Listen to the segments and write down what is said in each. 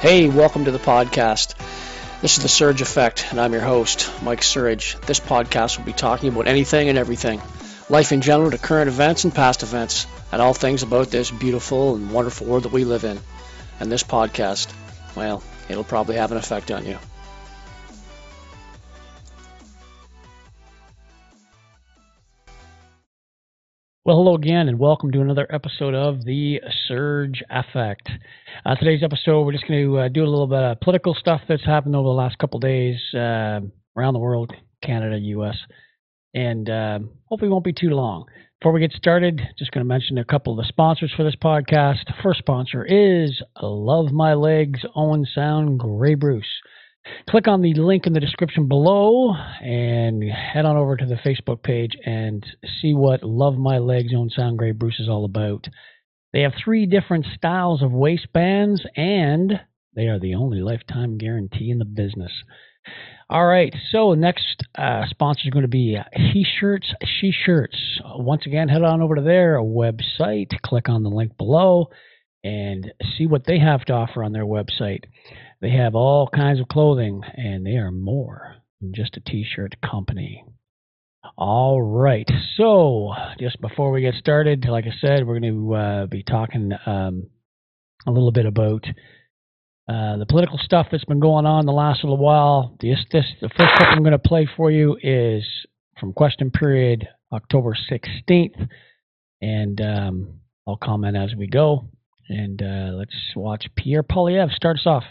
Hey, welcome to the podcast. This is the Surge Affect, and I'm your host, Mike Surge. This podcast will be talking about anything and everything life in general to current events and past events, and all things about this beautiful and wonderful world that we live in. And this podcast, well, it'll probably have an effect on you. Well, hello again, and welcome to another episode of the Surge Affect. Uh, today's episode, we're just going to uh, do a little bit of political stuff that's happened over the last couple days uh, around the world, Canada, U.S., and um, hopefully won't be too long. Before we get started, just going to mention a couple of the sponsors for this podcast. First sponsor is Love My Legs Owen Sound Grey Bruce. Click on the link in the description below and head on over to the Facebook page and see what Love My Legs Sound Grey Bruce is all about. They have three different styles of waistbands and they are the only lifetime guarantee in the business. All right, so next uh, sponsor is going to be He Shirts, She Shirts. Once again, head on over to their website, click on the link below, and see what they have to offer on their website. They have all kinds of clothing, and they are more than just a t shirt company. All right. So, just before we get started, like I said, we're going to uh, be talking um, a little bit about uh, the political stuff that's been going on the last little while. This, this, the first clip I'm going to play for you is from question period October 16th, and um, I'll comment as we go. And uh, let's watch Pierre Poilievre start us off.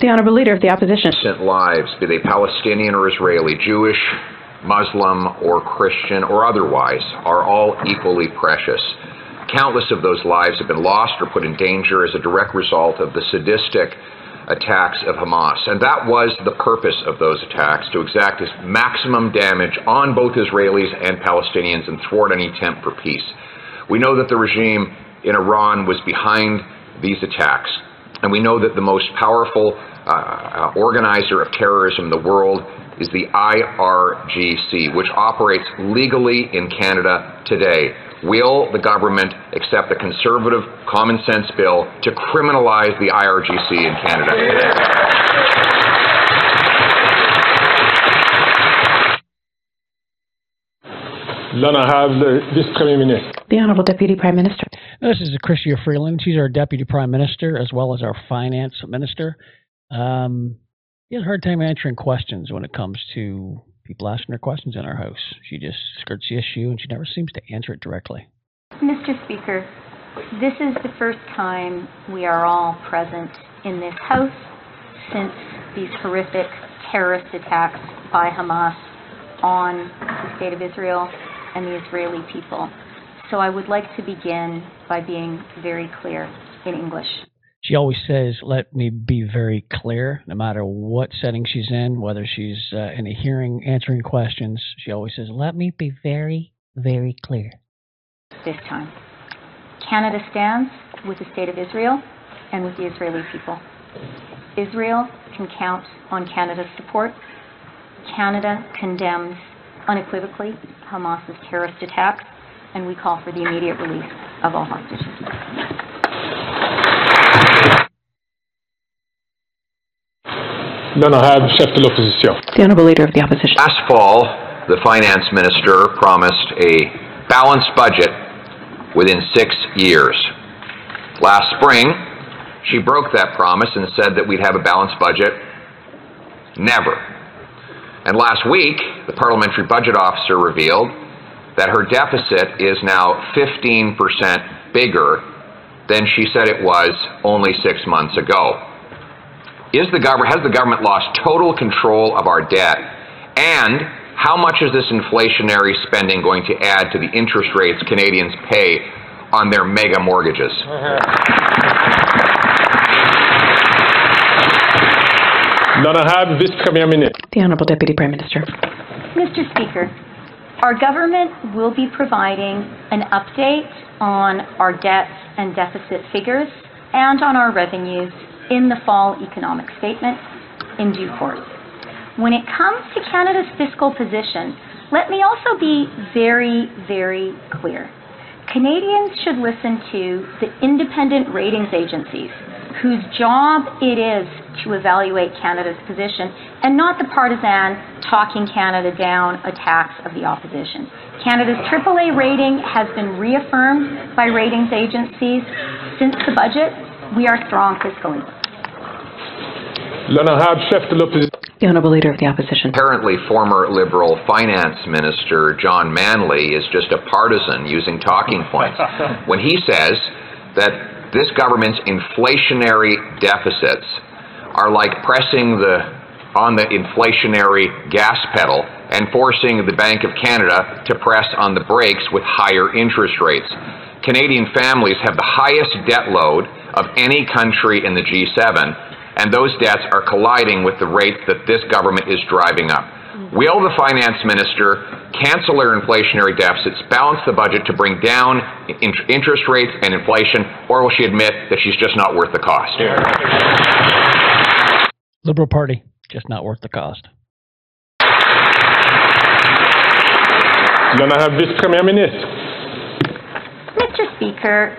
The Honorable Leader of the Opposition. Innocent lives, be they Palestinian or Israeli, Jewish, Muslim, or Christian, or otherwise, are all equally precious. Countless of those lives have been lost or put in danger as a direct result of the sadistic attacks of Hamas. And that was the purpose of those attacks to exact maximum damage on both Israelis and Palestinians and thwart any attempt for peace. We know that the regime in Iran was behind these attacks. And we know that the most powerful uh, uh organizer of terrorism in the world is the IRGC, which operates legally in Canada today. Will the government accept the conservative common sense bill to criminalize the IRGC in Canada today? Then have the this premier minister. The Honorable Deputy Prime Minister. This is Chrystia Freeland. She's our Deputy Prime Minister as well as our Finance Minister. Um, she has a hard time answering questions when it comes to people asking her questions in our house. She just skirts the issue and she never seems to answer it directly. Mr. Speaker, this is the first time we are all present in this House since these horrific terrorist attacks by Hamas on the State of Israel and the Israeli people. So I would like to begin by being very clear in English. She always says, Let me be very clear, no matter what setting she's in, whether she's uh, in a hearing answering questions. She always says, Let me be very, very clear. This time, Canada stands with the State of Israel and with the Israeli people. Israel can count on Canada's support. Canada condemns unequivocally Hamas's terrorist attacks, and we call for the immediate release of all hostages. The Honorable Leader of the Opposition. Last fall, the finance minister promised a balanced budget within six years. Last spring, she broke that promise and said that we'd have a balanced budget. Never. And last week, the parliamentary budget officer revealed that her deficit is now 15% bigger than she said it was only six months ago. Is the government, has the government lost total control of our debt? And how much is this inflationary spending going to add to the interest rates Canadians pay on their mega mortgages? The Honorable Deputy Prime Minister. Mr. Speaker, our government will be providing an update on our debt and deficit figures and on our revenues in the fall economic statement in due course. When it comes to Canada's fiscal position, let me also be very, very clear. Canadians should listen to the independent ratings agencies whose job it is to evaluate Canada's position and not the partisan talking Canada down attacks of the opposition. Canada's AAA rating has been reaffirmed by ratings agencies since the budget. We are strong fiscally. The Honourable Leader of the Opposition. Apparently, former Liberal Finance Minister John Manley is just a partisan using talking points when he says that this government's inflationary deficits are like pressing the on the inflationary gas pedal and forcing the Bank of Canada to press on the brakes with higher interest rates. Canadian families have the highest debt load of any country in the G7 and those debts are colliding with the rates that this government is driving up. Will the finance minister cancel their inflationary deficits, balance the budget to bring down in interest rates and inflation, or will she admit that she's just not worth the cost? Liberal Party, just not worth the cost. Then I have Vice Premier Minister. Mr. Speaker,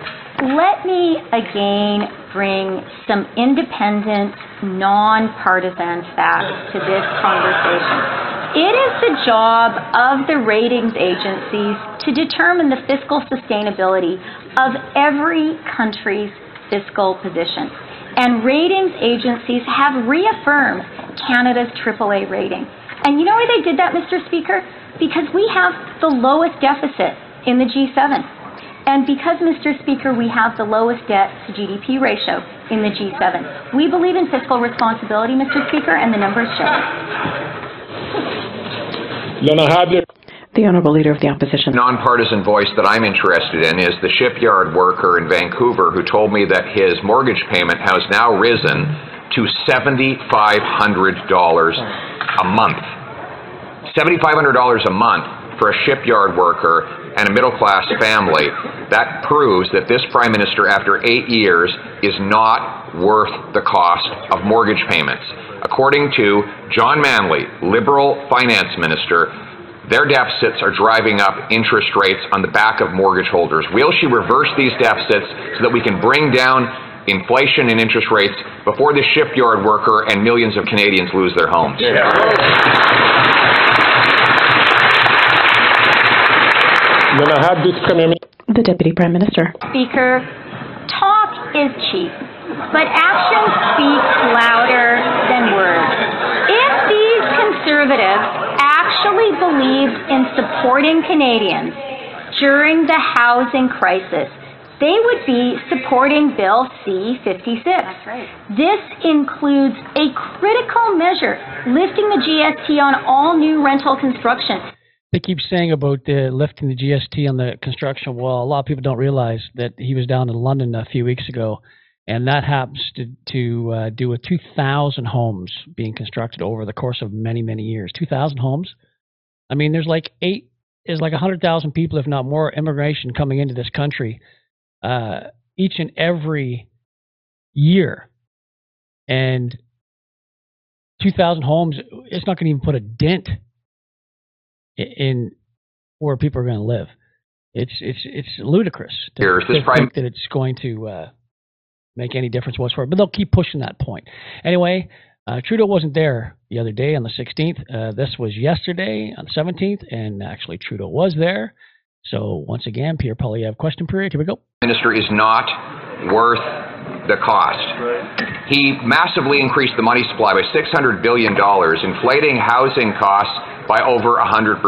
let me again bring some independent, nonpartisan facts to this conversation. It is the job of the ratings agencies to determine the fiscal sustainability of every country's fiscal position. And ratings agencies have reaffirmed Canada's AAA rating. And you know why they did that, Mr. Speaker? Because we have the lowest deficit in the G7. And because, Mr. Speaker, we have the lowest debt to GDP ratio in the G7, we believe in fiscal responsibility, Mr. Speaker, and the numbers show it. The Honourable Leader of the Opposition. Nonpartisan voice that I'm interested in is the shipyard worker in Vancouver who told me that his mortgage payment has now risen to $7,500 a month. $7,500 a month for a shipyard worker and a middle class family, that proves that this prime minister, after eight years, is not worth the cost of mortgage payments. According to John Manley, Liberal finance minister, their deficits are driving up interest rates on the back of mortgage holders. Will she reverse these deficits so that we can bring down inflation and interest rates before the shipyard worker and millions of Canadians lose their homes? Yeah. The Deputy Prime Minister. Speaker, talk is cheap, but actions speak louder than words. If these conservatives actually believed in supporting Canadians during the housing crisis, they would be supporting Bill C-56. That's right. This includes a critical measure lifting the GST on all new rental construction they keep saying about uh, lifting the GST on the construction. Well, a lot of people don't realize that he was down in London a few weeks ago, and that happens to, to uh, do with 2,000 homes being constructed over the course of many, many years. 2,000 homes. I mean, there's like eight, is like 100,000 people, if not more, immigration coming into this country uh, each and every year, and 2,000 homes. It's not going to even put a dent in where people are going to live. It's it's it's ludicrous to, to think that it's going to uh, make any difference whatsoever. But they'll keep pushing that point. Anyway, uh, Trudeau wasn't there the other day on the 16th. Uh, this was yesterday on the 17th, and actually Trudeau was there. So once again, Pierre Poilievre question period. Here we go. Minister is not worth the cost. He massively increased the money supply by $600 billion, inflating housing costs by over 100%.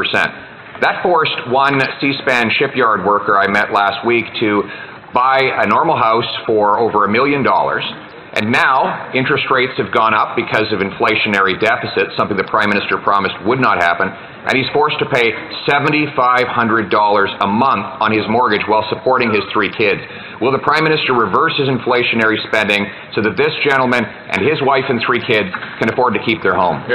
That forced one C-SPAN shipyard worker I met last week to buy a normal house for over a million dollars. And now interest rates have gone up because of inflationary deficits, something the Prime Minister promised would not happen. And he's forced to pay $7,500 a month on his mortgage while supporting his three kids. Will the Prime Minister reverse his inflationary spending so that this gentleman and his wife and three kids can afford to keep their home?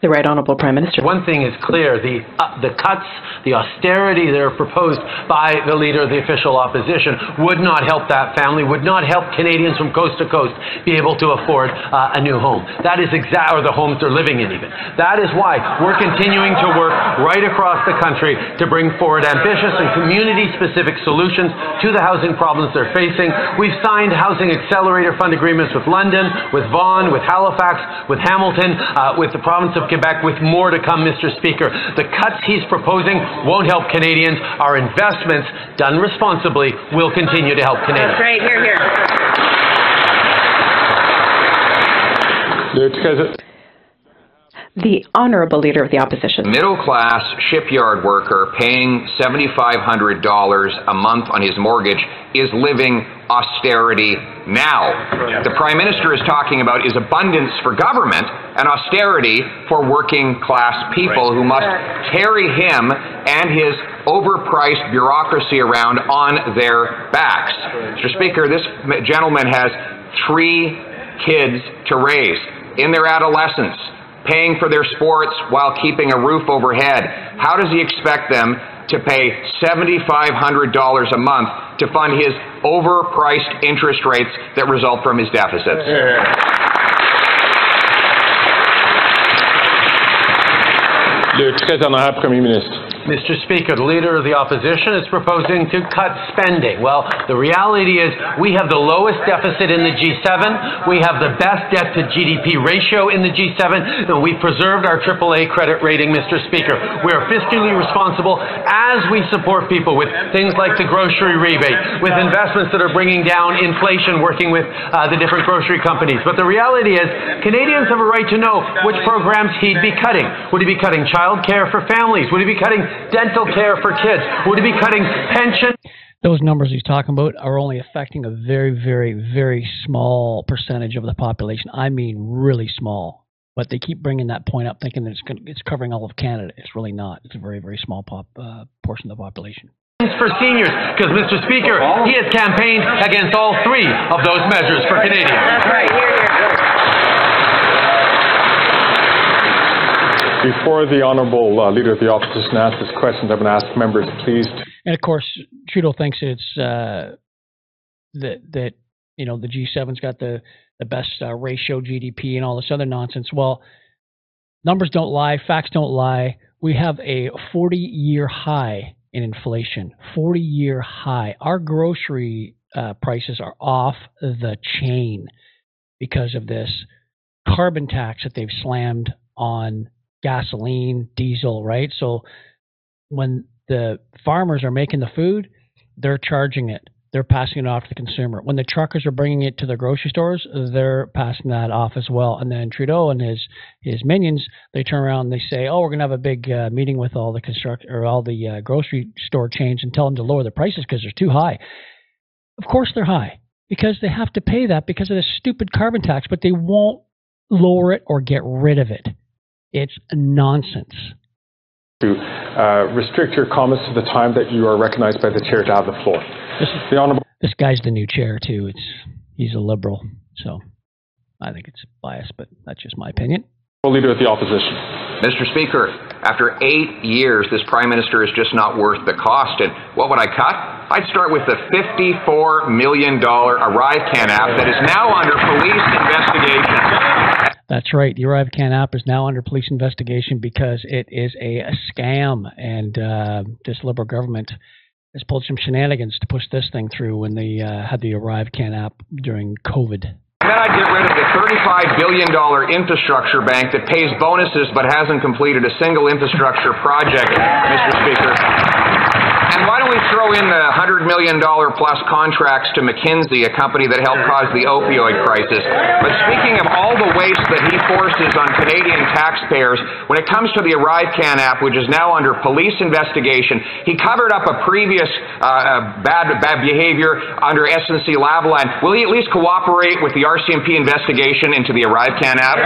The Right Honourable Prime Minister. One thing is clear, the, uh, the cuts, the austerity that are proposed by the Leader of the Official Opposition would not help that family, would not help Canadians from coast to coast be able to afford uh, a new home. That is exact, or the homes they're living in even. That is why we're continuing to work right across the country to bring forward ambitious and community-specific solutions to the housing problems they're facing. We've signed housing accelerator fund agreements with London, with Vaughan, with Halifax, with Hamilton, uh, with the province of Quebec, with more to come, Mr. Speaker. The cuts he's proposing won't help Canadians. Our investments, done responsibly, will continue to help Canadians. That's right. Here, here. The Honourable Leader of the Opposition. Middle class shipyard worker paying $7,500 a month on his mortgage is living austerity now. The Prime Minister is talking about is abundance for government and austerity for working class people who must carry him and his overpriced bureaucracy around on their backs. Mr. Speaker, this gentleman has three kids to raise in their adolescence paying for their sports while keeping a roof overhead. How does he expect them to pay $7,500 a month to fund his overpriced interest rates that result from his deficits? Le Premier ministre. Mr. Speaker, the Leader of the Opposition is proposing to cut spending. Well, the reality is we have the lowest deficit in the G7. We have the best debt to GDP ratio in the G7. And we've preserved our AAA credit rating, Mr. Speaker. We are fiscally responsible as we support people with things like the grocery rebate, with investments that are bringing down inflation, working with uh, the different grocery companies. But the reality is Canadians have a right to know which programs he'd be cutting. Would he be cutting child care for families? Would he be cutting dental care for kids? Would he be cutting pension? Those numbers he's talking about are only affecting a very, very, very small percentage of the population. I mean, really small. But they keep bringing that point up, thinking that it's, gonna, it's covering all of Canada. It's really not. It's a very, very small pop, uh, portion of the population. For seniors, because Mr. Speaker, he has campaigned against all three of those measures for Canadians. That's right. Here, here. Before the Honourable uh, Leader of the Opposition asks his questions, I'm going to ask members, please. And of course, Trudeau thinks it's uh, that that you know the G7's got the the best uh, ratio GDP and all this other nonsense. Well, numbers don't lie, facts don't lie. We have a 40-year high in inflation. 40-year high. Our grocery uh, prices are off the chain because of this carbon tax that they've slammed on gasoline, diesel, right? So when the farmers are making the food, they're charging it. They're passing it off to the consumer. When the truckers are bringing it to the grocery stores, they're passing that off as well. And then Trudeau and his his minions, they turn around and they say, "Oh, we're going to have a big uh, meeting with all the construct or all the uh, grocery store chains and tell them to lower the prices because they're too high." Of course, they're high because they have to pay that because of this stupid carbon tax, but they won't lower it or get rid of it. It's nonsense. To uh, restrict your comments to the time that you are recognized by the chair to have the floor. This, The Honourable this guy's the new chair too. It's he's a liberal, so I think it's biased, but that's just my opinion. Leader of the Opposition. Mr. Speaker, after eight years, this Prime Minister is just not worth the cost. And what would I cut? I'd start with the $54 million ArriveCan app that is now under police investigation. That's right. The ArriveCan app is now under police investigation because it is a, a scam, and uh, this Liberal government has pulled some shenanigans to push this thing through when they uh, had the ArriveCan app during COVID. And then I'd get rid of the $35 billion infrastructure bank that pays bonuses but hasn't completed a single infrastructure project, Mr. Speaker. And why don't we throw in the $100 million plus contracts to McKinsey, a company that helped cause the opioid crisis? But speaking of all the waste that he forces on Canadian taxpayers, when it comes to the ArriveCan app, which is now under police investigation, he covered up a previous uh, uh, bad, bad behavior under SNC Lavalin. Will he at least cooperate with the RCMP investigation into the ArriveCan app?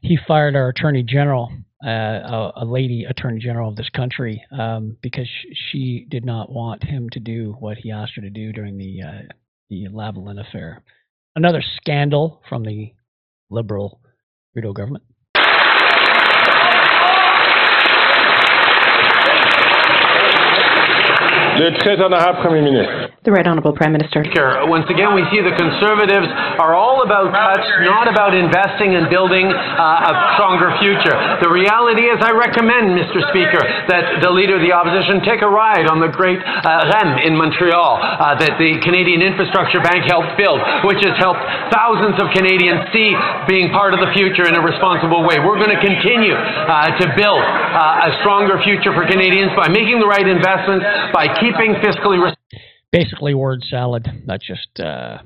He fired our attorney general, a, a lady attorney general of this country, um, because she did not want him to do what he asked her to do during the uh, the Lavalin affair. Another scandal from the liberal Trudeau government. Le très honorable Premier ministre. The Right Honourable Prime Minister. Once again, we see the Conservatives are all about cuts, not about investing and building uh, a stronger future. The reality is, I recommend, Mr. Speaker, that the Leader of the Opposition take a ride on the great uh, REM in Montreal uh, that the Canadian Infrastructure Bank helped build, which has helped thousands of Canadians see being part of the future in a responsible way. We're going to continue uh, to build uh, a stronger future for Canadians by making the right investments, by keeping fiscally responsible basically word salad. That's just uh,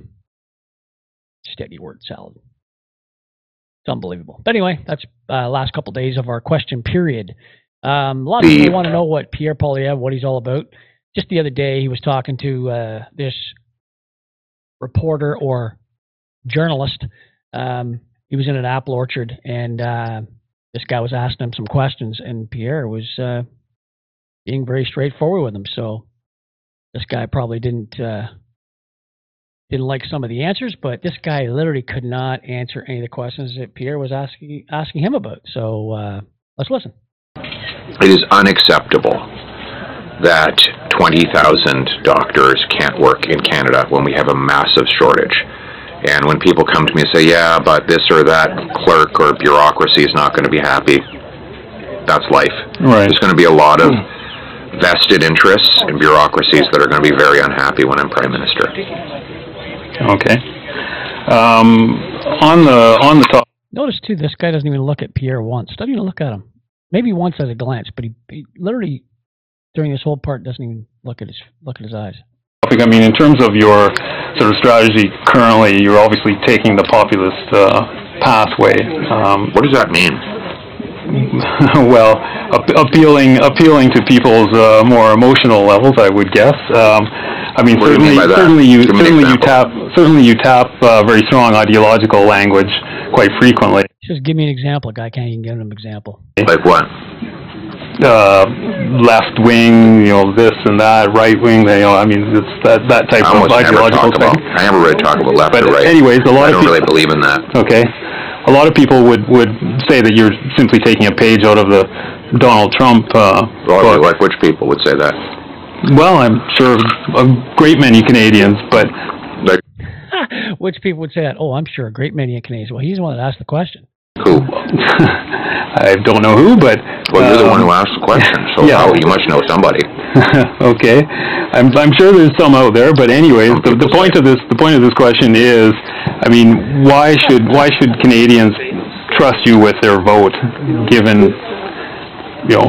steady word salad. It's unbelievable. But anyway, that's uh, last couple days of our question period. Um, a lot of people want to know what Pierre Poilievre, what he's all about. Just the other day, he was talking to uh, this reporter or journalist. Um, he was in an apple orchard, and uh, this guy was asking him some questions, and Pierre was uh, being very straightforward with him. So this guy probably didn't uh, didn't like some of the answers, but this guy literally could not answer any of the questions that Pierre was asking asking him about. So uh, let's listen. It is unacceptable that 20,000 doctors can't work in Canada when we have a massive shortage. And when people come to me and say, yeah, but this or that clerk or bureaucracy is not going to be happy, that's life. Right. There's going to be a lot of vested interests and bureaucracies that are going to be very unhappy when I'm prime minister. Okay. Um, on the on the top. Notice too, this guy doesn't even look at Pierre once. Doesn't even look at him. Maybe once at a glance, but he, he literally during this whole part doesn't even look at his look at his eyes. I mean, in terms of your sort of strategy currently, you're obviously taking the populist uh, pathway. Um, what does that mean? well, appealing appealing to people's uh, more emotional levels, I would guess. Um, I mean, what certainly, you mean certainly you certainly you tap certainly you tap uh, very strong ideological language quite frequently. Just give me an example. A guy can't even give him an example. Like what? Uh, left wing, you know, this and that, right wing, you know, I mean, it's that that type I of ideological thing. About, I never really talk about left but or right. anyways, a lot I of don't people, really believe in that. Okay a lot of people would, would say that you're simply taking a page out of the Donald Trump uh, well, book. Like which people would say that? Well, I'm sure a great many Canadians, but like, which people would say that? Oh, I'm sure a great many Canadians. Well, he's the one that asked the question. Who? I don't know who, but well, you're um, the one who asked the question, so yeah. how, you must know somebody. okay, I'm I'm sure there's some out there, but anyways, the, the point of this the point of this question is, I mean, why should why should Canadians trust you with their vote, given you know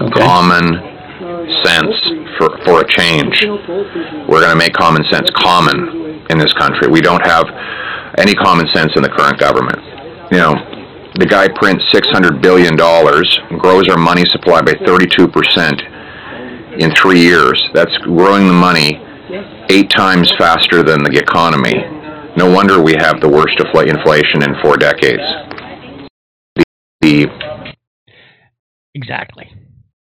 Okay. Common sense for, for a change. We're going to make common sense common in this country. We don't have any common sense in the current government. You know, the guy prints $600 billion, grows our money supply by 32% in three years. That's growing the money eight times faster than the economy. No wonder we have the worst of inflation in four decades. The, exactly.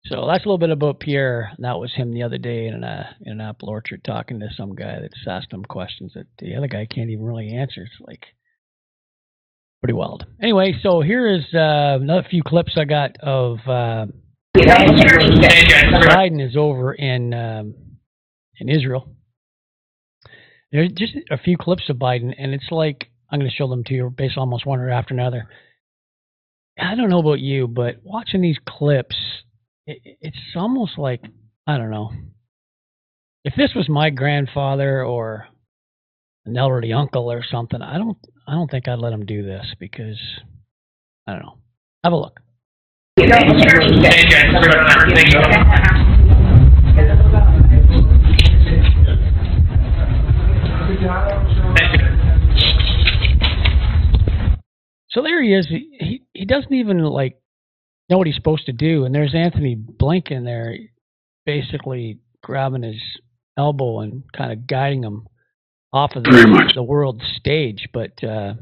So that's a little bit about Pierre. That was him the other day in a in an apple orchard talking to some guy that's asked him questions that the other guy can't even really answer. It's like pretty wild. Anyway, so here is uh, another few clips I got of uh, Biden is over in um, in Israel. There's just a few clips of Biden, and it's like I'm going to show them to you based almost one after another. I don't know about you, but watching these clips, it, it's almost like I don't know. If this was my grandfather or an elderly uncle or something, I don't I don't think I'd let him do this because I don't know. Have a look. So there he is. He, he he doesn't even like know what he's supposed to do. And there's Antony Blinken there, basically grabbing his elbow and kind of guiding him off of the, the world stage. But uh,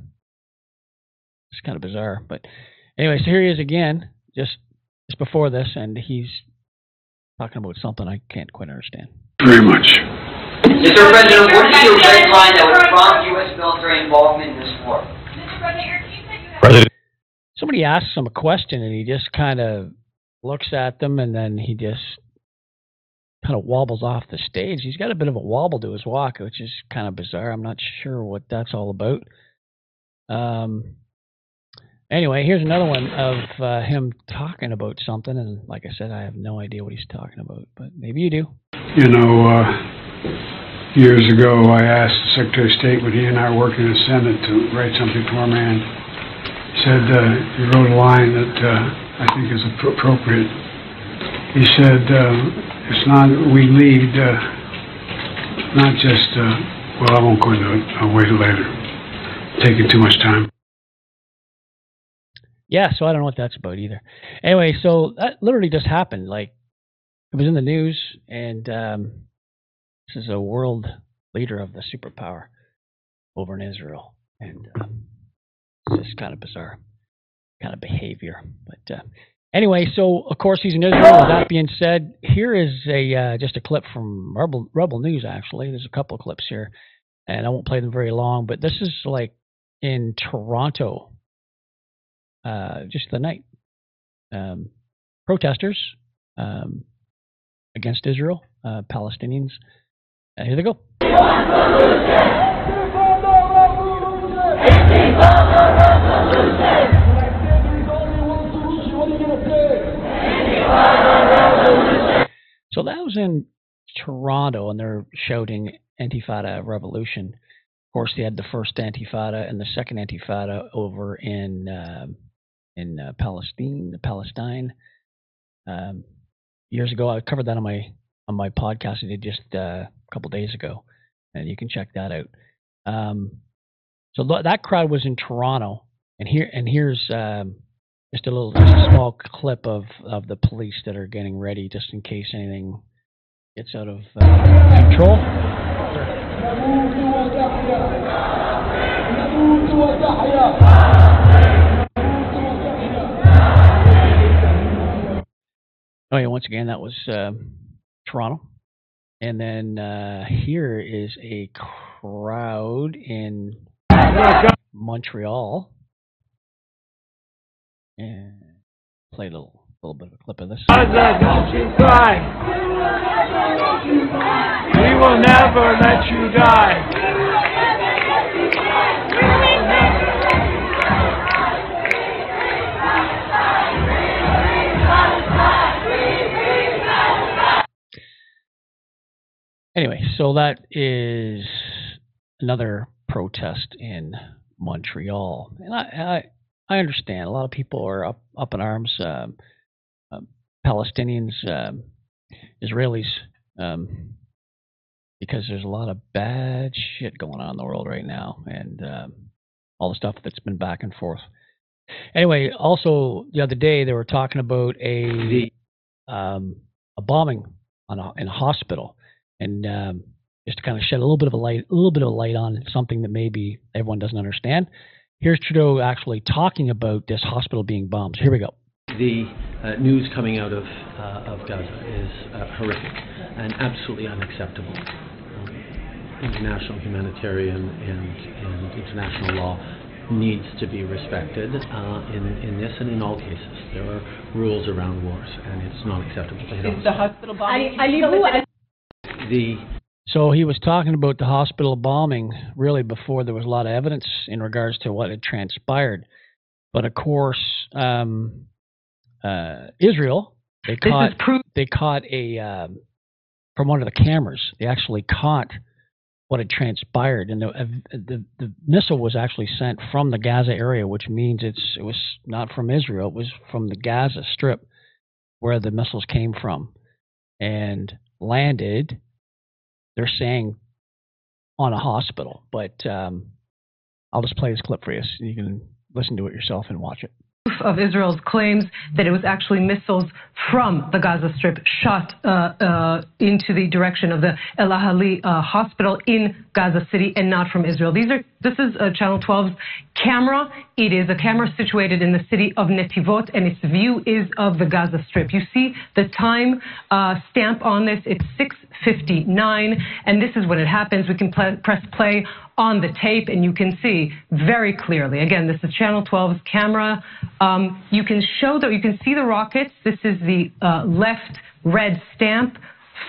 it's kind of bizarre. But anyway, so here he is again, just just before this, and he's talking about something I can't quite understand. Very much. Mr. President, what is your red line that would prompt U.S. military involvement in this war? President. Somebody asks him a question, and he just kind of looks at them, and then he just kind of wobbles off the stage. He's got a bit of a wobble to his walk, which is kind of bizarre. I'm not sure what that's all about. Um, anyway, here's another one of uh, him talking about something, and like I said, I have no idea what he's talking about, but maybe you do. You know, uh, years ago, I asked the Secretary of State when he and I were working in the Senate to write something for a man. Said uh, he wrote a line that uh, I think is appropriate. He said, uh, it's not, we lead, uh, not just, uh, well, I won't go into it. I'll wait later. Taking too much time. Yeah, so I don't know what that's about either. Anyway, so that literally just happened. Like, it was in the news, and um, this is a world leader of the superpower over in Israel. And um, just kind of bizarre kind of behavior. But uh, Anyway, so of course he's in Israel. With that being said, here is a uh, just a clip from Rebel, Rebel News. Actually, there's a couple of clips here, and I won't play them very long. But this is like in Toronto, uh, just the night. Um, protesters um, against Israel, uh, Palestinians. Uh, here they go. So that was in Toronto, and they're shouting Antifada Revolution. Of course, they had the first Antifada and the second Antifada over in uh, in uh, Palestine, Palestine. Um, years ago, I covered that on my on my podcast I did just uh, a couple days ago, and you can check that out. Um, so th- that crowd was in Toronto, and here and here's um, just a little, just a small clip of of the police that are getting ready, just in case anything gets out of uh, control. Oh yeah, once again, that was uh, Toronto. And then uh, here is a crowd in Montreal. And play a little, little bit of a clip of this. Gaza, don't you cry. We will never let you die. Anyway, so that is another protest in Montreal, and I, I I understand. A lot of people are up up in arms. Um, um, Palestinians, um, Israelis, um, because there's a lot of bad shit going on in the world right now, and all the stuff that's been back and forth. Anyway, also the other day they were talking about a um, a bombing on a, in a hospital, and just to kind of shed a little bit of a light, a little bit of a light on something that maybe everyone doesn't understand. Here's Trudeau actually talking about this hospital being bombed. Here we go. The uh, news coming out of, uh, of Gaza is uh, horrific and absolutely unacceptable. Um, international humanitarian and, and international law needs to be respected uh, in, in this and in all cases. There are rules around wars, and it's not acceptable. Is the hospital bombing? The so he was talking about the hospital bombing really before there was a lot of evidence in regards to what had transpired. But of course, um, uh, Israel they caught they caught a um, from one of the cameras. They actually caught what had transpired, and the, uh, the the missile was actually sent from the Gaza area, which means it's it was not from Israel. It was from the Gaza Strip where the missiles came from, and landed they're saying on a hospital. But um, I'll just play this clip for you so you can listen to it yourself and watch it of Israel's claims that it was actually missiles from the Gaza Strip shot uh, uh, into the direction of the El Ahli uh, hospital in Gaza City and not from Israel. These are this is Channel 12's camera. It is a camera situated in the city of Netivot, and its view is of the Gaza Strip. You see the time uh, stamp on this. It's 6:59, and this is when it happens. We can press play on the tape, and you can see very clearly. Again, this is Channel 12's camera. Um, you can show that you can see the rockets. This is the uh, left red stamp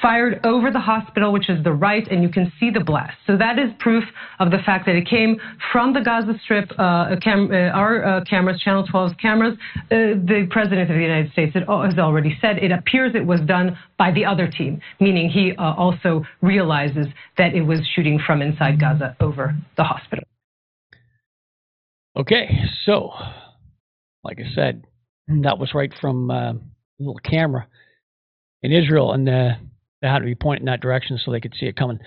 fired over the hospital, which is the right, and you can see the blast. So that is proof of the fact that it came from the Gaza Strip. Uh, cam uh, our uh, cameras, Channel 12's cameras. Uh, the President of the United States has already said it appears it was done by the other team, meaning he uh, also realizes that it was shooting from inside Gaza over the hospital. Okay, so like I said, that was right from uh, a little camera in Israel, and uh, they had to be pointing in that direction so they could see it coming.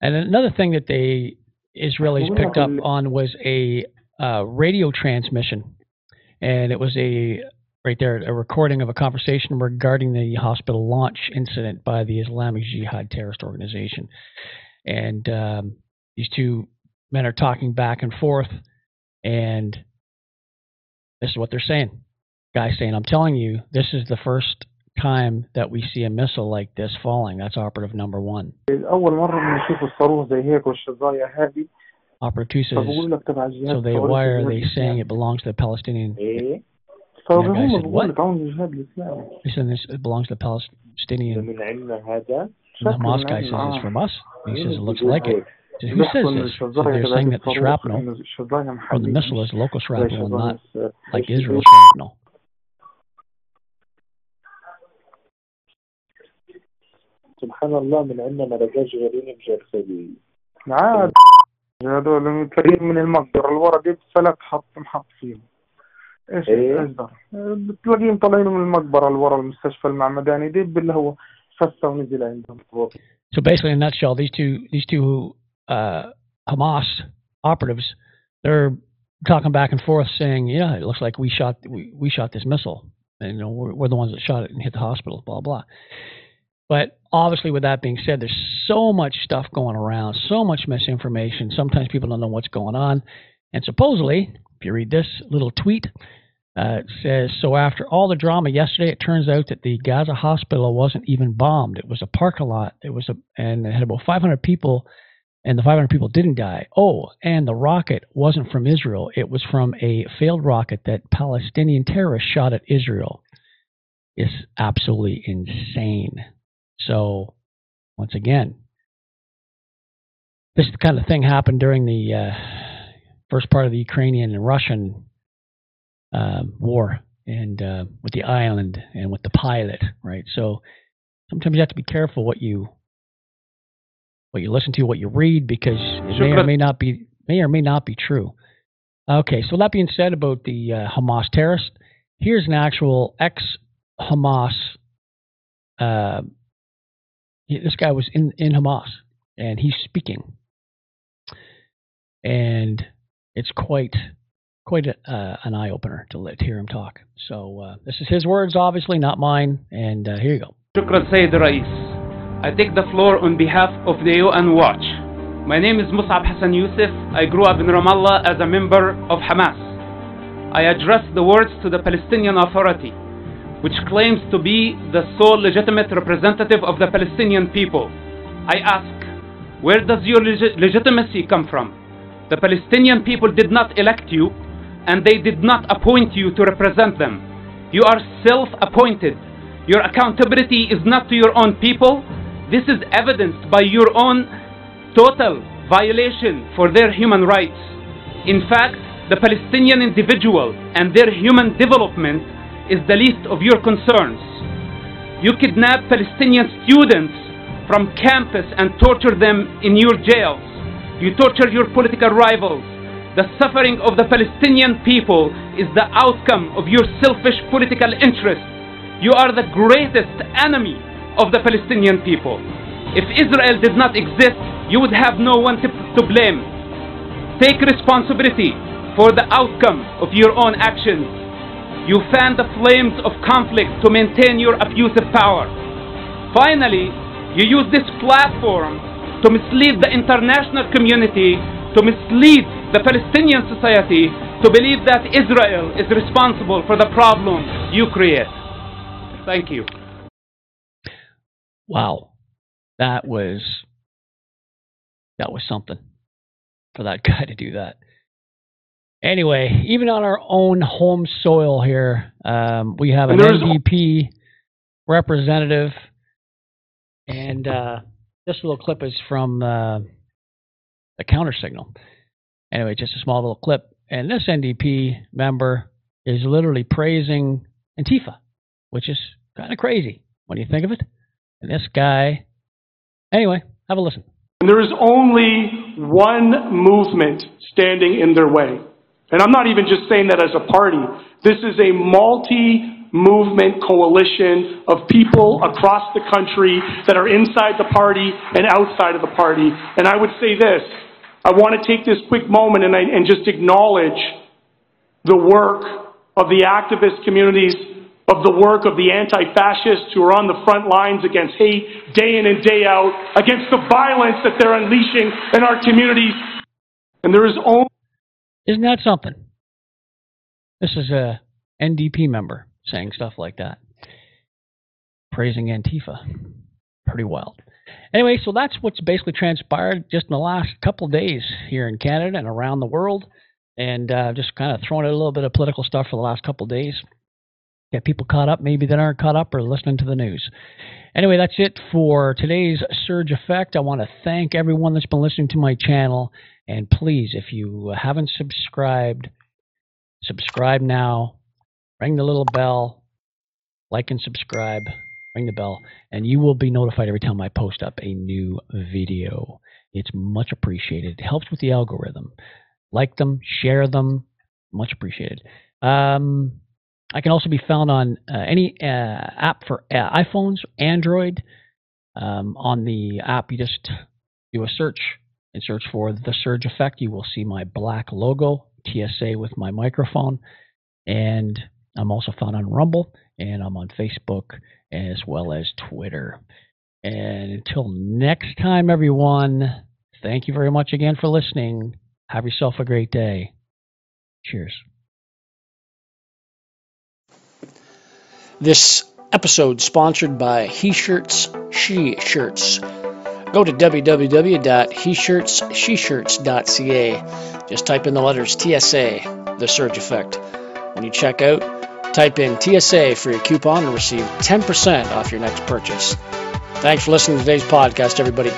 And another thing that they Israelis picked up on was a uh, radio transmission, and it was a right there a recording of a conversation regarding the hospital launch incident by the Islamic Jihad terrorist organization. And um, these two men are talking back and forth, and this is what they're saying. Guy saying, "I'm telling you, this is the first time that we see a missile like this falling. That's operative number one. Operative two says, so they, why are they saying it belongs to the Palestinian? The guy said, what? He said this it belongs to the Palestinian. And the Hamas guy says it's from us. He says it looks like it. Says, who says this? So they're saying that the shrapnel from the missile is local shrapnel and not like Israel shrapnel. سبحان الله من عندنا ما لقاش غيرين مجرسدين عاد هذول تلاقيهم من المقدرة الورا دي بسلك حط محط فيهم ايش ايه؟ اصدر بتلاقيهم طالعين من المقبرة اللي ورا المستشفى المعمداني دي اللي هو فسه ونزل عندهم So basically, in a nutshell, these two these two uh, Hamas operatives, they're talking back and forth, saying, "Yeah, it looks like we shot we, we shot this missile, and you know we're, we're the ones that shot it and hit the hospital." Blah blah. But obviously, with that being said, there's so much stuff going around, so much misinformation. Sometimes people don't know what's going on. And supposedly, if you read this little tweet, uh, it says So after all the drama yesterday, it turns out that the Gaza hospital wasn't even bombed. It was a parking lot. It was a, and it had about 500 people, and the 500 people didn't die. Oh, and the rocket wasn't from Israel. It was from a failed rocket that Palestinian terrorists shot at Israel. It's absolutely insane. So, once again, this kind of thing happened during the uh, first part of the Ukrainian and Russian uh, war, and uh, with the island and with the pilot, right? So sometimes you have to be careful what you what you listen to, what you read, because it may or may not be may or may not be true. Okay, so that being said about the uh, Hamas terrorist, here's an actual ex-Hamas uh, this guy was in, in Hamas and he's speaking. And it's quite quite a, uh, an eye opener to, let, hear him talk. So uh, this is his words, obviously, not mine. And uh, here you go. Shukran Sayyid Rais. I take the floor on behalf of the UN Watch. My name is Mosab Hassan Yousef. I grew up in Ramallah as a member of Hamas. I address the words to the Palestinian Authority which claims to be the sole legitimate representative of the Palestinian people. I ask, where does your leg legitimacy come from? The Palestinian people did not elect you, and they did not appoint you to represent them. You are self appointed. Your accountability is not to your own people. This is evidenced by your own total violation for their human rights. In fact, the Palestinian individual and their human development is the least of your concerns. You kidnap Palestinian students from campus and torture them in your jails. You torture your political rivals. The suffering of the Palestinian people is the outcome of your selfish political interests. You are the greatest enemy of the Palestinian people. If Israel did not exist, you would have no one to, to blame. Take responsibility. for the outcome of your own actions. You fan the flames of conflict to maintain your abusive power. Finally, you use this platform to mislead the international community, to mislead the Palestinian society to believe that Israel is responsible for the problem you create. Thank you. Wow. That was that was something for that guy to do that. Anyway, even on our own home soil here, um, we have an NDP representative, and uh, this little clip is from uh, the counter signal. Anyway, just a small little clip. And this NDP member is literally praising Antifa, which is kind of crazy when you think of it. And this guy, anyway, have a listen. And there is only one movement standing in their way. And I'm not even just saying that as a party. This is a multi movement coalition of people across the country that are inside the party and outside of the party. And I would say this I want to take this quick moment and, I, and just acknowledge the work of the activist communities, of the work of the anti-fascists who are on the front lines against hate day in and day out, against the violence that they're unleashing in our communities. And there is only... Isn't that something? This is a NDP member saying stuff like that. Praising Antifa. Pretty wild. Anyway, so that's what's basically transpired just in the last couple days here in Canada and around the world. And uh, just kind of throwing out a little bit of political stuff for the last couple days. Get people caught up, maybe that aren't caught up or listening to the news. Anyway, that's it for today's Surge Affect. I want to thank everyone that's been listening to my channel. And please, if you haven't subscribed, subscribe now. Ring the little bell. Like and subscribe ring the bell, and you will be notified every time I post up a new video. It's much appreciated. It helps with the algorithm. Like them, share them, much appreciated. Um, I can also be found on uh, any uh, app for uh, iPhones, Android. Um, on the app, you just do a search and search for the Surge Affect. You will see my black logo, TSA with my microphone. And I'm also found on Rumble and I'm on Facebook as well as Twitter. And until next time, everyone, thank you very much again for listening. Have yourself a great day. Cheers. This episode sponsored by He Shirts, She Shirts. Go to www.heshirtssheshirts.ca. Just type in the letters TSA, the Surge Affect. When you check out, Type in TSA for your coupon and receive 10% off your next purchase. Thanks for listening to today's podcast, everybody.